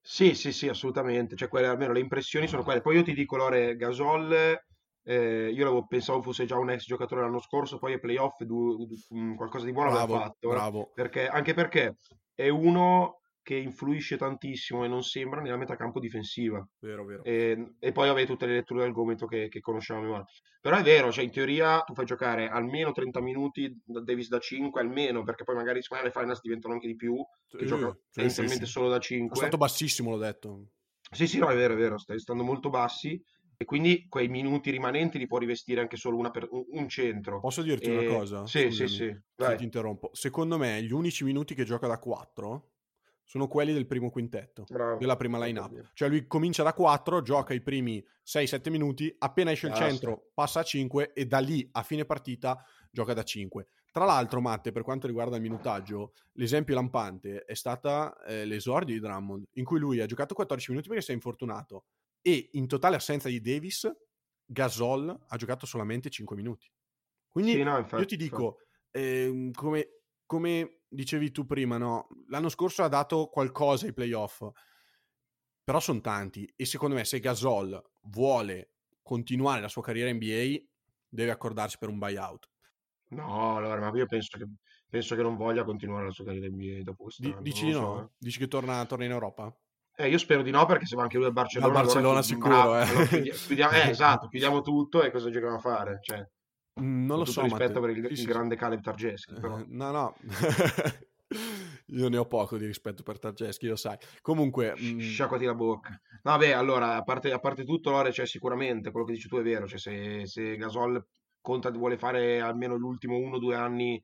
Sì, sì, sì, assolutamente. Cioè, quelle, almeno le impressioni sono quelle. Poi io ti dico, Lore, Gasol, eh, io pensavo fosse già un ex giocatore l'anno scorso, poi ai playoff du, du, qualcosa di buono bravo, l'ha fatto. Bravo. Perché, anche perché è uno che influisce tantissimo e non sembra nella metacampo difensiva. Vero, vero. E, e poi avete tutte le letture del gomito che, che conosciamo. Però è vero, cioè in teoria tu fai giocare almeno 30 minuti da Davis da 5, almeno, perché poi magari le finals diventano anche di più, che sì, gioca sì, sì, sì. solo da 5. È stato bassissimo, l'ho detto. Sì, sì, no, è vero, è vero, stai stando molto bassi e quindi quei minuti rimanenti li può rivestire anche solo per, un, centro. Posso dirti e... una cosa? Sì, Scusami, sì, sì. Ti interrompo. Secondo me gli unici minuti che gioca da 4 sono quelli del primo quintetto, Bravo. della prima line-up. Cioè lui comincia da 4, gioca i primi 6-7 minuti, appena esce il ah, centro passa a 5 e da lì a fine partita gioca da 5. Tra l'altro, Matte, per quanto riguarda il minutaggio, l'esempio lampante è stata eh, l'esordio di Drummond, in cui lui ha giocato 14 minuti perché si è infortunato e in totale assenza di Davis, Gasol ha giocato solamente 5 minuti. Quindi sì, no, infatti, io ti dico, eh, come, come dicevi tu prima, no? L'anno scorso ha dato qualcosa ai playoff, però sono tanti. E secondo me, se Gasol vuole continuare la sua carriera NBA, deve accordarsi per un buyout. No, allora, ma io penso che, penso che non voglia continuare la sua carriera NBA dopo quest'anno. Dici di no? Eh. Dici che torna, torna, in Europa? Eh, io spero di no, perché se va anche lui al Barcellona. Al Barcellona allora, sicuro, bravo, eh. Allora chiudiamo, eh, esatto, chiudiamo tutto e cosa giochiamo a fare? Cioè... Mhmm, non lo so. rispetto Matteo. per il, sì, il grande Caleb Targeschi. Però. no, no. Io ne ho poco di rispetto per Targeschi, lo sai. Comunque... Mh... Sciacquati la bocca. Vabbè, allora, a parte, a parte tutto, Lore, cioè, sicuramente quello che dici tu è vero. Cioè, se, se Gasol conta vuole fare almeno l'ultimo uno o due anni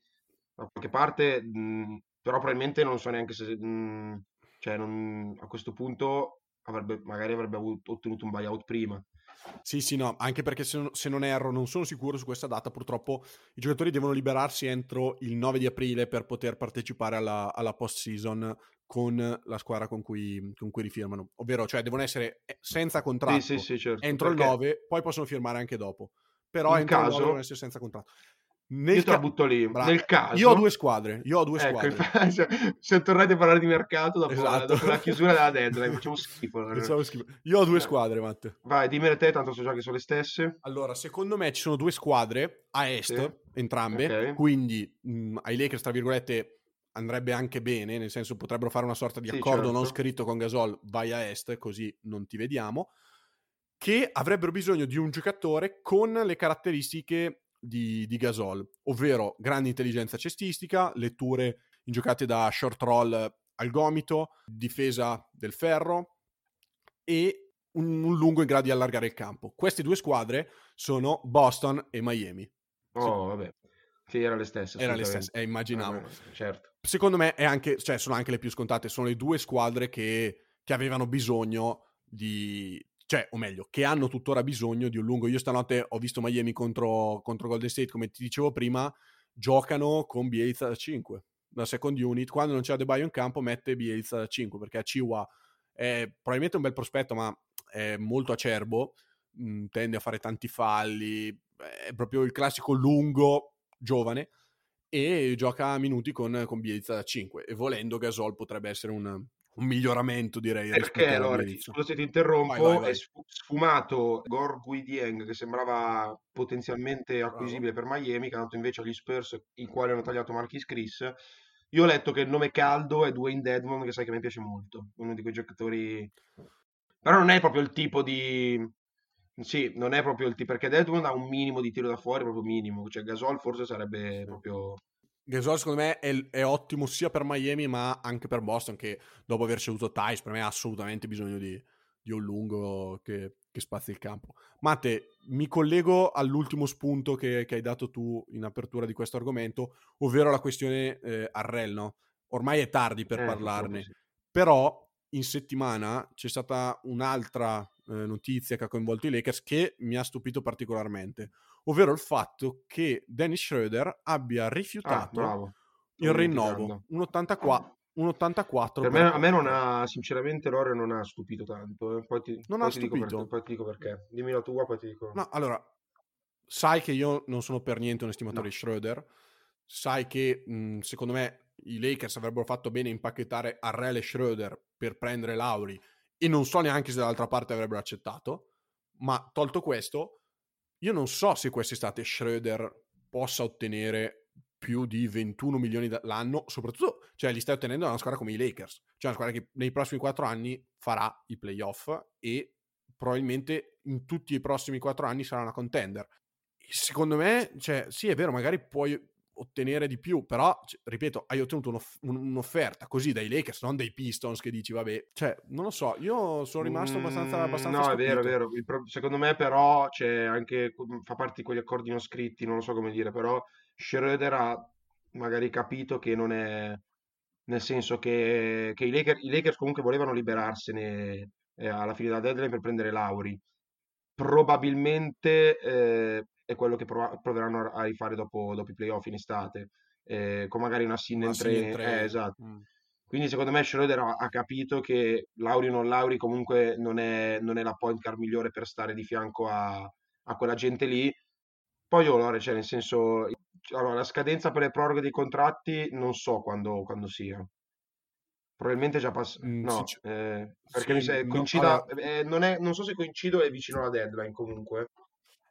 da qualche parte, mh, però probabilmente non so neanche se... Mh, cioè, non, a questo punto avrebbe, magari avrebbe avuto, ottenuto un buyout prima. Sì, sì, no, anche perché se non, se non, erro, non sono sicuro su questa data, purtroppo i giocatori devono liberarsi entro il 9 di aprile per poter partecipare alla, alla post-season con la squadra con cui, con cui, rifirmano, ovvero cioè devono essere eh, senza contratto sì, sì, sì, certo, entro perché... il 9, poi possono firmare anche dopo, però in entro caso... il 9 devono essere senza contratto. Nel io te la butto lì. Bravo. Nel caso... Io ho due squadre. Io ho due ecco, squadre. Cioè, se tornate a parlare di mercato dopo, esatto. dopo la chiusura della deadline, facciamo schifo. Facciamo schifo. Io ho due squadre, Matte. Vai, dimmene te, tanto so già che sono le stesse. Allora, secondo me ci sono due squadre a est, sì. entrambe. Okay. Quindi mh, ai Lakers, tra virgolette, andrebbe anche bene, nel senso potrebbero fare una sorta di sì, accordo certo. non scritto con Gasol, vai a est, così non ti vediamo. Che avrebbero bisogno di un giocatore con le caratteristiche di, di Gasol, ovvero grande intelligenza cestistica, letture ingiocate da short roll al gomito, difesa del ferro e un, un, lungo in grado di allargare il campo. Queste due squadre sono Boston e Miami. Oh, vabbè. Sì, erano le stesse. Era le stesse, eh, immaginavo. Ah, certo. Secondo me è anche, cioè, sono anche le più scontate, sono le due squadre che, che avevano bisogno di, cioè, o meglio, che hanno tuttora bisogno di un lungo. Io stanotte ho visto Miami contro, contro Golden State, come ti dicevo prima, giocano con Bielsa da 5, da second unit. Quando non c'è Adebayo in campo mette Bielsa da 5, perché a Chihuahua è probabilmente un bel prospetto, ma è molto acerbo, mh, tende a fare tanti falli, è proprio il classico lungo giovane e gioca minuti con, con Bielizza da 5 e volendo Gasol potrebbe essere un, un miglioramento direi perché allora scusa se ti interrompo vai, vai, vai. è sfumato Gorgui Dieng che sembrava potenzialmente acquisibile Bravo. per Miami che ha dato invece agli Spurs i quali hanno tagliato Marquis Chris io ho letto che il nome caldo è Dwayne Dedmon che sai che a me piace molto uno di quei giocatori però non è proprio il tipo di sì, non è proprio il tipo perché Dedmon ha un minimo di tiro da fuori, proprio minimo. Cioè, Gasol forse sarebbe proprio. Gasol secondo me è, è, ottimo sia per Miami ma anche per Boston che dopo aver ceduto Tice per me ha assolutamente bisogno di, di un lungo che, che spazi il campo. Matte, mi collego all'ultimo spunto che, che, hai dato tu in apertura di questo argomento, ovvero la questione eh, Arrel, no? Ormai è tardi per eh, parlarne, sì. però in settimana c'è stata un'altra eh, notizia che ha coinvolto i Lakers che mi ha stupito particolarmente, ovvero il fatto che Dennis Schroeder abbia rifiutato ah, il rinnovo, un 84, un 84 per me, a me non ha sinceramente Lore non ha stupito tanto eh. poi ti, non poi ha stupito dico perché, poi ti dico perché. Dimmi la tua poi ti dico. No allora sai che io non sono per niente un estimatore no. di Schroeder sai che mh, secondo me i Lakers avrebbero fatto bene a impacchettare Arrel e Schroeder per prendere Lauri e non so neanche se dall'altra parte avrebbero accettato, ma tolto questo, io non so se quest'estate Schroeder possa ottenere più di 21 milioni l'anno, soprattutto, cioè li stai ottenendo da una squadra come i Lakers, cioè una squadra che nei prossimi quattro anni farà i playoff e probabilmente in tutti i prossimi quattro anni sarà una contender. Secondo me, cioè, sì, è vero, magari puoi ottenere di più, però, ripeto, hai ottenuto un'off- un'offerta così dai Lakers, non dai Pistons che dici, vabbè, cioè, non lo so, io sono rimasto abbastanza, mm, abbastanza No, stupito. è vero, è vero, pro- secondo me però c'è anche, fa parte di quegli accordi non scritti, non lo so come dire, però Schroeder ha magari capito che non è, nel senso che, che i, Lakers, i, Lakers, comunque volevano liberarsene eh, alla fine della deadline per prendere Lauri. Probabilmente eh, è quello che prov- proveranno a rifare dopo, dopo, i playoff in estate, eh, con magari una sin in 3. Eh, esatto. Mm. Quindi secondo me Schroeder ha, ha, capito che Lauri o non Lauri comunque non è, non è, la point car migliore per stare di fianco a, a quella gente lì. Poi io, Lore, cioè nel senso, allora, la scadenza per le proroghe dei contratti non so quando, quando sia. Probabilmente già passato. Mm, no, sì, eh, perché sì, mi sa, coincida, no, allora... eh, non, è, non so se coincido, è vicino alla deadline comunque.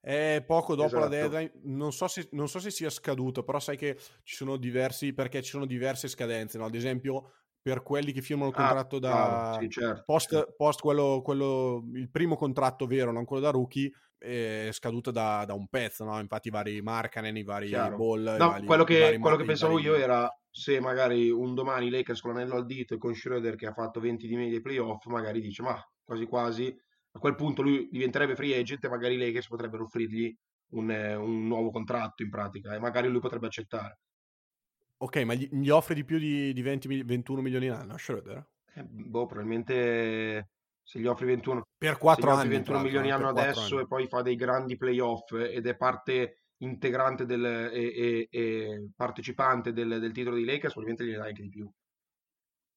È poco dopo esatto. la deadline, non so, se, non so, se, sia scaduto, però sai che ci sono diversi, perché ci sono diverse scadenze, no? ad esempio per quelli che firmano il ah, contratto ah, da sì, certo, post, certo. post quello, quello, il primo contratto vero, non quello da rookie, è scaduto da, da un pezzo, no? infatti i vari Markanen, i vari Chiaro. Ball. No, vari, quello che, quello che pensavo io era se magari un domani Lakers con l'anello al dito e con Schroeder che ha fatto 20 di media ai playoff, magari dice ma quasi quasi a quel punto lui diventerebbe free agent e magari i Lakers potrebbero offrirgli un, un, nuovo contratto in pratica e magari lui potrebbe accettare. Ok, ma gli, gli offre di più di, di 20, 21 milioni l'anno a Schroeder? Eh, boh, probabilmente se gli offri 21, per 4 anni, 21 milioni l'anno adesso anni. e poi fa dei grandi playoff ed è parte integrante del, e, e, e partecipante del, del, titolo di Lakers, probabilmente gli dai anche di più.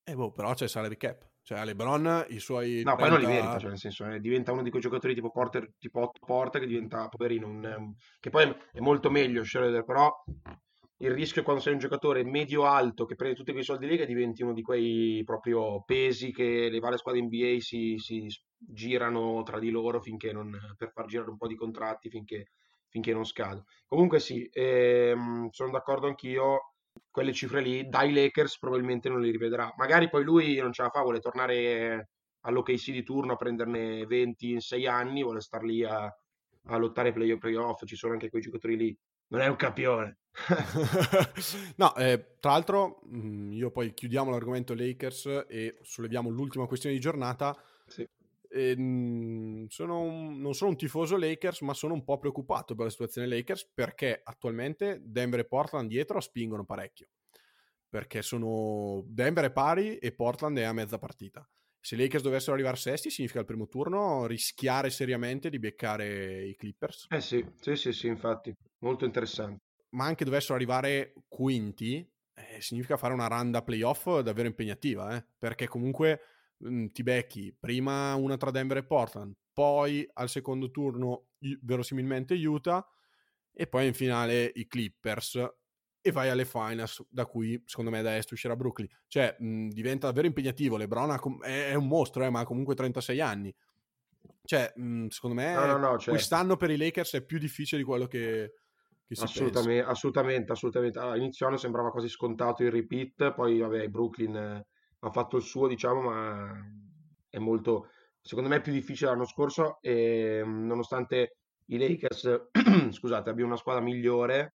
Eh boh, però c'è salary cap. Cioè, LeBron i suoi. No, 30... poi non li merita, cioè, nel senso, eh, diventa uno di quei giocatori tipo Porter, tipo Otto Porter, che diventa poverino. Un, che poi è molto meglio Schroeder, però il rischio è quando sei un giocatore medio-alto che prende tutti quei soldi lì che diventi uno di quei proprio pesi che le varie squadre NBA si, si girano tra di loro finché non, per far girare un po' di contratti finché, finché non scade. Comunque sì, ehm, sono d'accordo anch'io quelle cifre lì dai Lakers probabilmente non li rivedrà. Magari poi lui non ce la fa, vuole tornare all'OKC di turno a prenderne 20 in 6 anni, vuole star lì a, a lottare play playoff, ci sono anche quei giocatori lì. Non è un campione. no, eh, tra l'altro mm, io poi chiudiamo l'argomento Lakers e solleviamo l'ultima questione di giornata. Ehm, sono un, non sono un tifoso Lakers, ma sono un po' preoccupato per la situazione Lakers perché attualmente Denver e Portland dietro spingono parecchio. Perché sono Denver è pari e Portland è a mezza partita. Se i Lakers dovessero arrivare sesti, significa al primo turno rischiare seriamente di beccare i Clippers. Eh sì, sì, sì, sì, infatti, molto interessante. Ma anche dovessero arrivare quinti, eh, significa fare una run da playoff davvero impegnativa, eh? perché comunque Mhmm, ti becchi prima una tra Denver e Portland, poi al secondo turno verosimilmente Utah e poi in finale i Clippers e vai alle finals da cui secondo me da est uscirà Brooklyn. Cioè mh, diventa davvero impegnativo. LeBron com- è, un mostro eh, ma ha comunque 36 anni. Cioè mh, secondo me no, no, no, certo. quest'anno per i Lakers è più difficile di quello che, che si assolutamente, pensa assolutamente assolutamente. All'inizio anno sembrava quasi scontato il repeat poi vabbè Brooklyn ha fatto il suo diciamo ma è molto secondo me più difficile l'anno scorso e nonostante i Lakers, scusate, abbiano una squadra migliore,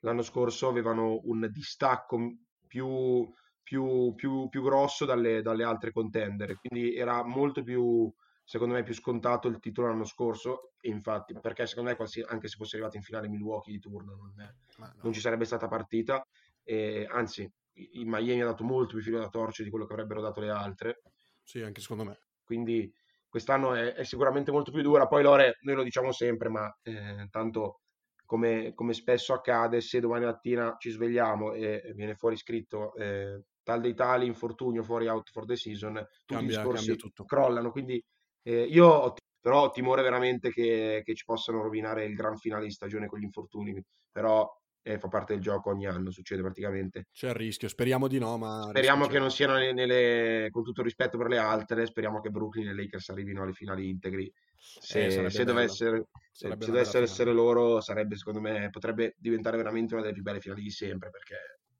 l'anno scorso avevano un distacco più, più, più, più grosso dalle, dalle, altre contender, quindi era molto più, secondo me, più scontato il titolo l'anno scorso, infatti, perché secondo me anche se fosse arrivato in finale Milwaukee di turno non, è, no. non ci sarebbe stata partita, e, anzi, il Miami ha dato molto più filo da torcere di quello che avrebbero dato le altre. Sì, anche secondo me. Quindi quest'anno è, è, sicuramente molto più dura. Poi Lore, noi lo diciamo sempre, ma eh, tanto come, come, spesso accade, se domani mattina ci svegliamo e viene fuori scritto eh, tal dei tali, infortunio, fuori out for the season, tutti cambia, i discorsi crollano. Quindi eh, io ho, però ho timore veramente che, che, ci possano rovinare il gran finale di stagione con gli infortuni. Però e fa parte del gioco ogni anno, succede praticamente. C'è il rischio, speriamo di no, ma... Speriamo che non siano nelle, con tutto il rispetto per le altre, speriamo che Brooklyn e Lakers arrivino alle finali integri. Se, eh, se dovesse, se dovesse essere loro, sarebbe secondo me, potrebbe diventare veramente una delle più belle finali di sempre, perché...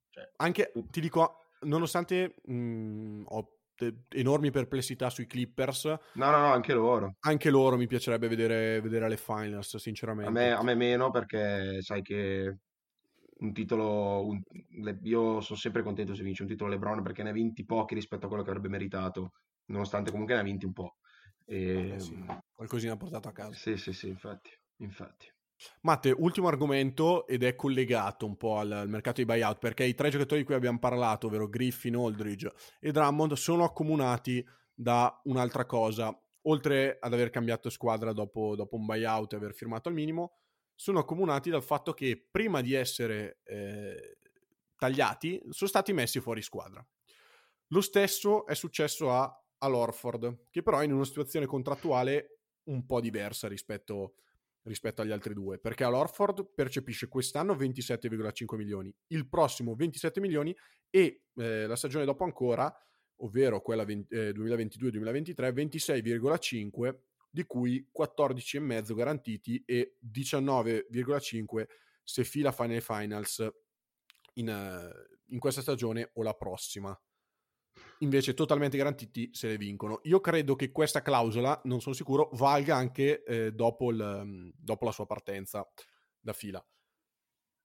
Cioè, Anche, ti dico, nonostante mh, mm, ho enormi perplessità sui Clippers. No, no, no, anche loro. Anche loro mi piacerebbe vedere, vedere le finals, sinceramente. A me, a me, meno perché sai che un titolo, un, io sono sempre contento se vince un titolo LeBron perché ne ha vinti pochi rispetto a quello che avrebbe meritato, nonostante comunque ne ha vinti un po'. E, eh sì, qualcosina ha portato a casa. Sì, sì, sì, infatti, infatti. Matte, ultimo argomento ed è collegato un po' al, al, mercato di buyout perché i tre giocatori di cui abbiamo parlato, ovvero Griffin, Aldridge e Drummond, sono accomunati da un'altra cosa. Oltre ad aver cambiato squadra dopo, dopo un buyout e aver firmato al minimo, sono accomunati dal fatto che prima di essere eh, tagliati sono stati messi fuori squadra. Lo stesso è successo a, all'Orford, che però è in una situazione contrattuale un po' diversa rispetto, rispetto agli altri due, perché all'Orford percepisce quest'anno 27,5 milioni, il prossimo 27 milioni e eh, la stagione dopo ancora, ovvero quella 20, eh, 2022-2023, 26,5 di cui 14,5 garantiti e 19,5 se fila Final Finals in, uh, in questa stagione o la prossima. Invece totalmente garantiti se le vincono. Io credo che questa clausola, non sono sicuro, valga anche eh, dopo, il, um, dopo, la sua partenza da fila.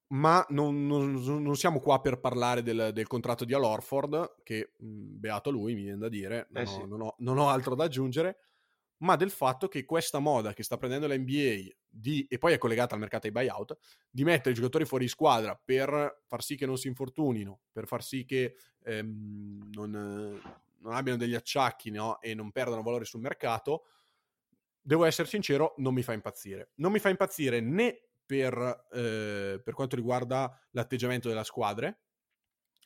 Ma non, non, non siamo qua per parlare del, del contratto di Al Orford, che mm, beato lui, mi viene da dire, non, eh sì. ho, non, ho, non ho altro da aggiungere ma del fatto che questa moda che sta prendendo la NBA di, e poi è collegata al mercato dei buyout, di mettere i giocatori fuori squadra per far sì che non si infortunino, per far sì che ehm, non, non, abbiano degli acciacchi no? e non perdano valore sul mercato, devo essere sincero, non mi fa impazzire. Non mi fa impazzire né per, eh, per quanto riguarda l'atteggiamento della squadra,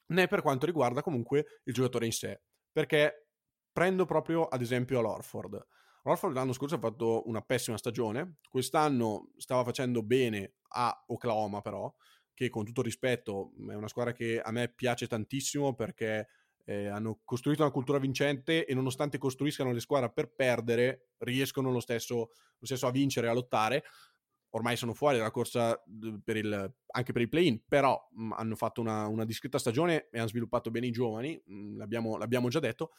né per quanto riguarda comunque il giocatore in sé, perché prendo proprio ad esempio l'Orford Horford l'anno scorso ha fatto una pessima stagione, quest'anno stava facendo bene a Oklahoma però, che con tutto rispetto è una squadra che a me piace tantissimo perché eh, hanno costruito una cultura vincente e nonostante costruiscano le squadre per perdere, riescono lo stesso, lo stesso a vincere e a lottare. Ormai sono fuori dalla corsa per il, anche per il play-in, però mh, mm, hanno fatto una, una, discreta stagione e hanno sviluppato bene i giovani, mh, mm, l'abbiamo, l'abbiamo già detto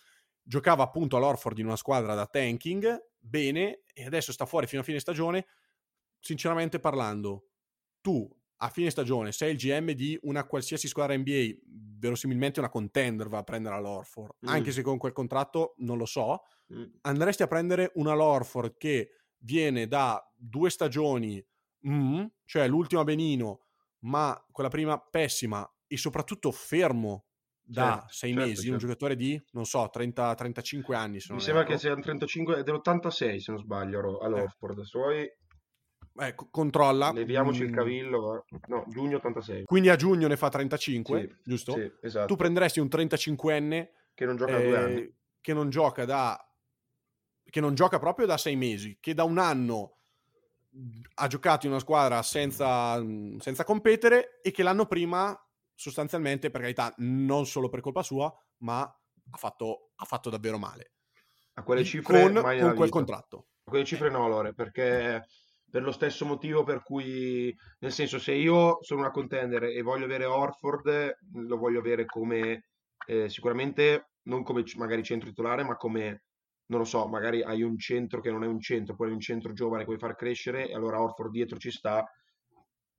giocava appunto all'Orford in una squadra da tanking, bene, e adesso sta fuori fino a fine stagione. Sinceramente parlando, tu a fine stagione sei il GM di una qualsiasi squadra NBA, verosimilmente una contender va a prendere all'Orford, mm. anche se con quel contratto non lo so, mm. andresti a prendere una Lorford che viene da due stagioni, mm, cioè l'ultima benino, ma quella prima pessima e soprattutto fermo da certo, sei certo, mesi, certo. un giocatore di, non so, 30, 35 anni. Mi sembra che sia un 35, è dell'86 se non sbaglio, all'Offord. Eh. Suoi... Eh, controlla. Leviamoci mm. il cavillo, no, giugno 86. Quindi a giugno ne fa 35, sì, giusto? Sì, esatto. Tu prenderesti un 35enne che non gioca eh, due anni. Che non gioca da... che non gioca proprio da sei mesi, che da un anno ha giocato in una squadra senza, senza competere e che l'anno prima sostanzialmente, per carità, non solo per colpa sua, ma ha fatto, ha fatto davvero male. A quelle cifre con, con quel vita. contratto. A quelle cifre no, Lore, perché per lo stesso motivo per cui, nel senso, se io sono una contender e voglio avere Orford, lo voglio avere come eh, sicuramente non come magari centro titolare, ma come non lo so, magari hai un centro che non è un centro, poi hai un centro giovane che vuoi far crescere e allora Orford dietro ci sta,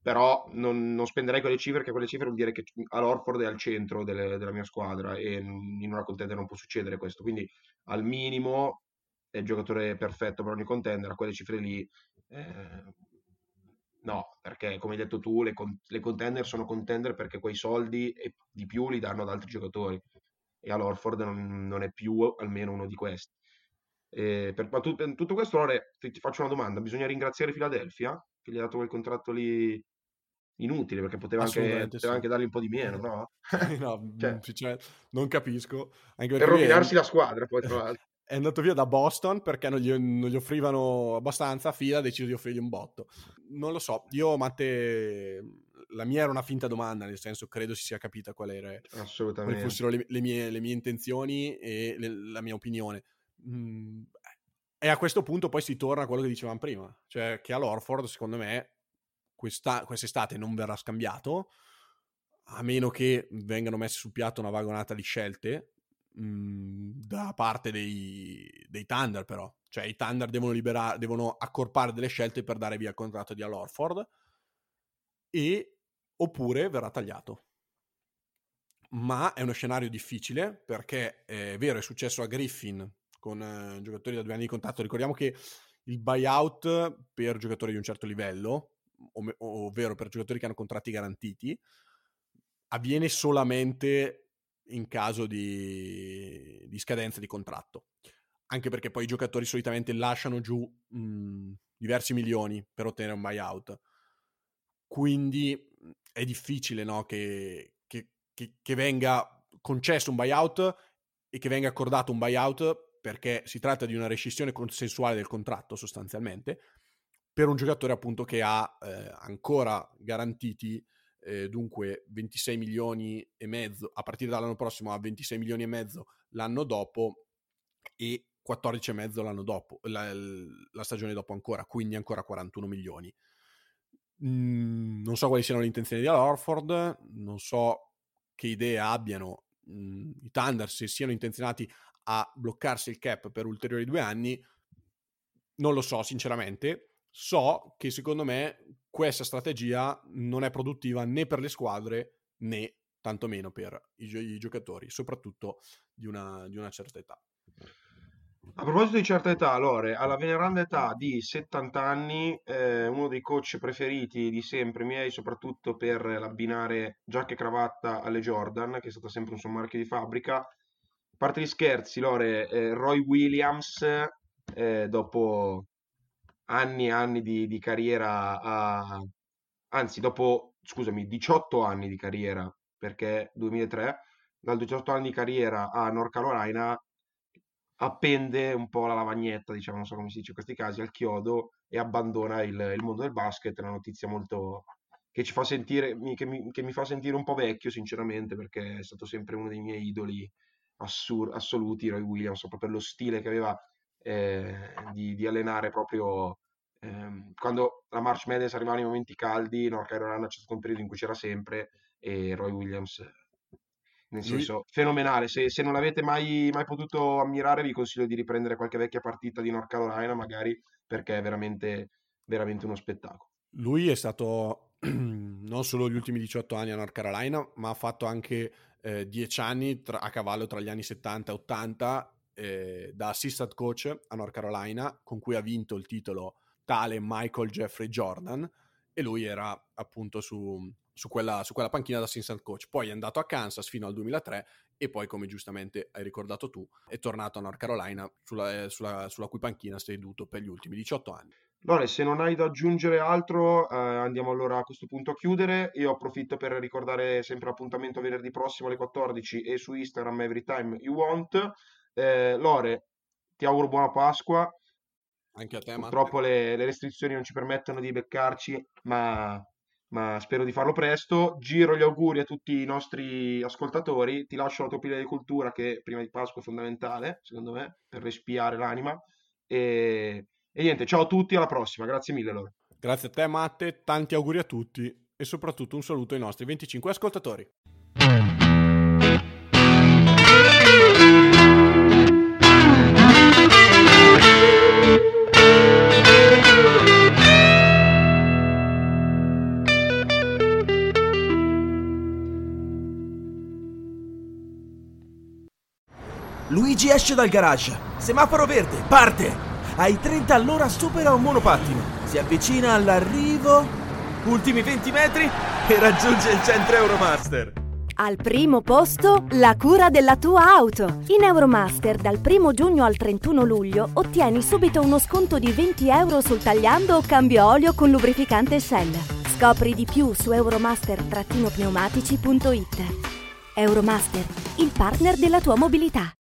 però non, non spenderei quelle cifre perché quelle cifre vuol dire che all'Orford è al centro delle- della mia squadra e in una contender non può succedere questo, quindi al minimo è il giocatore perfetto per ogni contender, a quelle cifre lì eh, no, perché come hai detto tu le, le contender sono contender perché quei soldi e di più li danno ad altri giocatori e all'Orford non, non è più almeno uno di questi. E per, tu- per tutto questo, Lore, ti, ti faccio una domanda. Bisogna ringraziare Philadelphia che gli ha dato quel contratto lì inutile perché poteva anche, poteva sì. anche dargli un po' di meno, no? no, Cioè, mm, sinceramente, non capisco. Anche per lui è, rovinarsi la squadra, poi tra l'altro. è andato via da Boston perché non gli, non gli offrivano abbastanza. Fila ha deciso di offrirgli un botto. Non lo so, io, Matte, la mia era una finta domanda, nel senso credo si sia capita qual era, quali fossero le, le mie, le mie intenzioni e le- la mia opinione. Mm, e a questo punto poi si torna a quello che dicevamo prima, cioè che all'Orford, secondo me, questa, quest'estate non verrà scambiato, a meno che vengano messe sul piatto una vagonata di scelte mm, da parte dei, dei Thunder, però. Cioè i Thunder devono, liberare, devono accorpare delle scelte per dare via il contratto di all'Orford e oppure verrà tagliato ma è uno scenario difficile perché è vero, è successo a Griffin con eh, giocatori da due anni di contratto. Ricordiamo che il buyout per giocatori di un certo livello, ov- ovvero per giocatori che hanno contratti garantiti, avviene solamente in caso di, di scadenza di contratto. Anche perché poi i giocatori solitamente lasciano giù mh, diversi milioni per ottenere un buyout. Quindi mh, è difficile no, che, che- che- che venga concesso un buyout e che venga accordato un buyout perché si tratta di una rescissione consensuale del contratto sostanzialmente per un giocatore appunto che ha eh, ancora garantiti eh, dunque 26 milioni e mezzo a partire dall'anno prossimo a 26 milioni e mezzo l'anno dopo e 14 e mezzo l'anno dopo la, la stagione dopo ancora quindi ancora 41 milioni. Mm, non so quali siano le intenzioni di Al Horford non so che idee abbiano mm, i Thunder se siano intenzionati a bloccarsi il cap per ulteriori due anni non lo so sinceramente so che secondo me questa strategia non è produttiva né per le squadre né tantomeno per i, gio- i giocatori soprattutto di una, di una certa età A proposito di certa età, Lore, alla veneranda età di 70 anni, eh, uno dei coach preferiti di sempre miei, soprattutto per l'abbinare giacca e cravatta alle Jordan, che è stato sempre un suo marchio di fabbrica. A parte gli scherzi, Lore, eh, Roy Williams, eh, dopo anni e anni di, di carriera, a- anzi, dopo, scusami, 18 anni di carriera, perché 2003, dal 18 anni di carriera a North Carolina appende un po' la lavagnetta, diciamo, non so come si dice in questi casi, al chiodo e abbandona il, il mondo del basket. Una notizia molto che ci fa sentire, che mi, che mi fa sentire un po' vecchio, sinceramente, perché è stato sempre uno dei miei idoli assur- assoluti, Roy Williams, proprio per lo stile che aveva eh, di, di allenare proprio ehm, quando la March Madness arrivava nei momenti caldi, North Carolina c'è stato un periodo in cui c'era sempre e Roy Williams nel senso fenomenale. Se, se non l'avete mai, mai potuto ammirare, vi consiglio di riprendere qualche vecchia partita di North Carolina, magari perché è veramente, veramente uno spettacolo. Lui è stato non solo gli ultimi 18 anni a North Carolina, ma ha fatto anche eh, 10 anni tra- a cavallo tra gli anni 70 e 80 eh, da assistant coach a North Carolina, con cui ha vinto il titolo tale Michael Jeffrey Jordan, e lui era appunto su, su quella, su quella panchina da assistant coach. Poi è andato a Kansas fino al 2003 e poi, come giustamente hai ricordato tu, è tornato a North Carolina sulla, eh, sulla- sulla cui panchina ha seduto per gli ultimi 18 anni. Lore, se non hai da aggiungere altro, eh, andiamo allora a questo punto a chiudere. Io approfitto per ricordare sempre l'appuntamento venerdì prossimo alle 14 e su Instagram Everytime You Want. Eh, Lore, ti auguro buona Pasqua. Anche a te, Purtroppo le, le restrizioni non ci permettono di beccarci, ma, ma spero di farlo presto. Giro gli auguri a tutti i nostri ascoltatori. Ti lascio la tua pila di cultura che prima di Pasqua è fondamentale, secondo me, per respiare l'anima. E, e niente, ciao a tutti, alla prossima. Grazie mille, loro. Grazie a te, Matte. Tanti auguri a tutti e soprattutto un saluto ai nostri 25 ascoltatori. Luigi esce dal garage. Semaforo verde, parte! Ai 30 all'ora supera un monopattino. Si avvicina all'arrivo. Ultimi 20 metri e raggiunge il centro Euromaster. Al primo posto, la cura della tua auto. In Euromaster dal 1 giugno al 31 luglio ottieni subito uno sconto di 20 euro sul tagliando o cambio olio con lubrificante Shell. Scopri di più su euromaster-pneumatici.it. Euromaster, il partner della tua mobilità.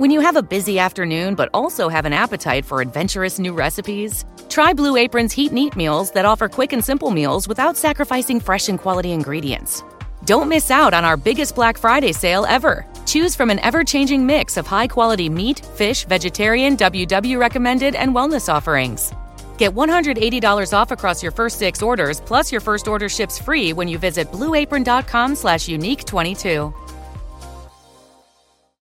When you have a busy afternoon but also have an appetite for adventurous new recipes, try Blue Apron's Heat and Eat meals that offer quick and simple meals without sacrificing fresh and quality ingredients. Don't miss out on our biggest Black Friday sale ever. Choose from an ever changing mix of high quality meat, fish, vegetarian, WW recommended, and wellness offerings. Get $180 off across your first six orders, plus your first order ships free when you visit blueapron.com slash unique 22.